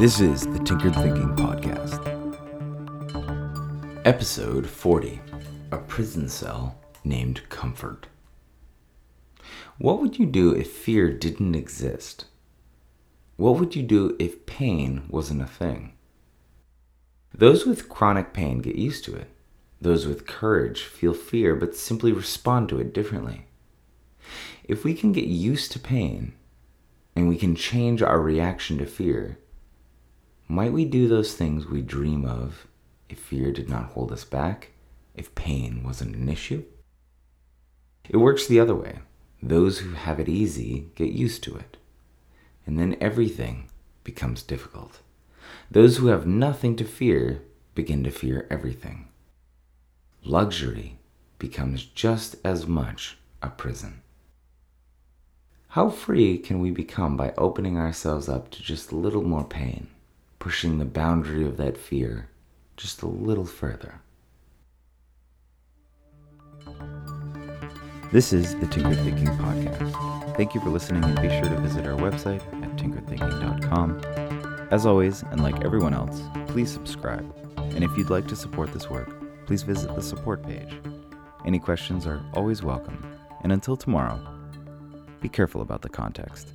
This is the Tinkered Thinking Podcast. Episode 40 A Prison Cell Named Comfort. What would you do if fear didn't exist? What would you do if pain wasn't a thing? Those with chronic pain get used to it. Those with courage feel fear but simply respond to it differently. If we can get used to pain and we can change our reaction to fear, might we do those things we dream of if fear did not hold us back, if pain wasn't an issue? It works the other way. Those who have it easy get used to it, and then everything becomes difficult. Those who have nothing to fear begin to fear everything. Luxury becomes just as much a prison. How free can we become by opening ourselves up to just a little more pain, pushing the boundary of that fear just a little further? This is the Tinkered Thinking Podcast. Thank you for listening and be sure to visit our website at tinkeredthinking.com. As always, and like everyone else, please subscribe. And if you'd like to support this work, please visit the support page. Any questions are always welcome. And until tomorrow, be careful about the context.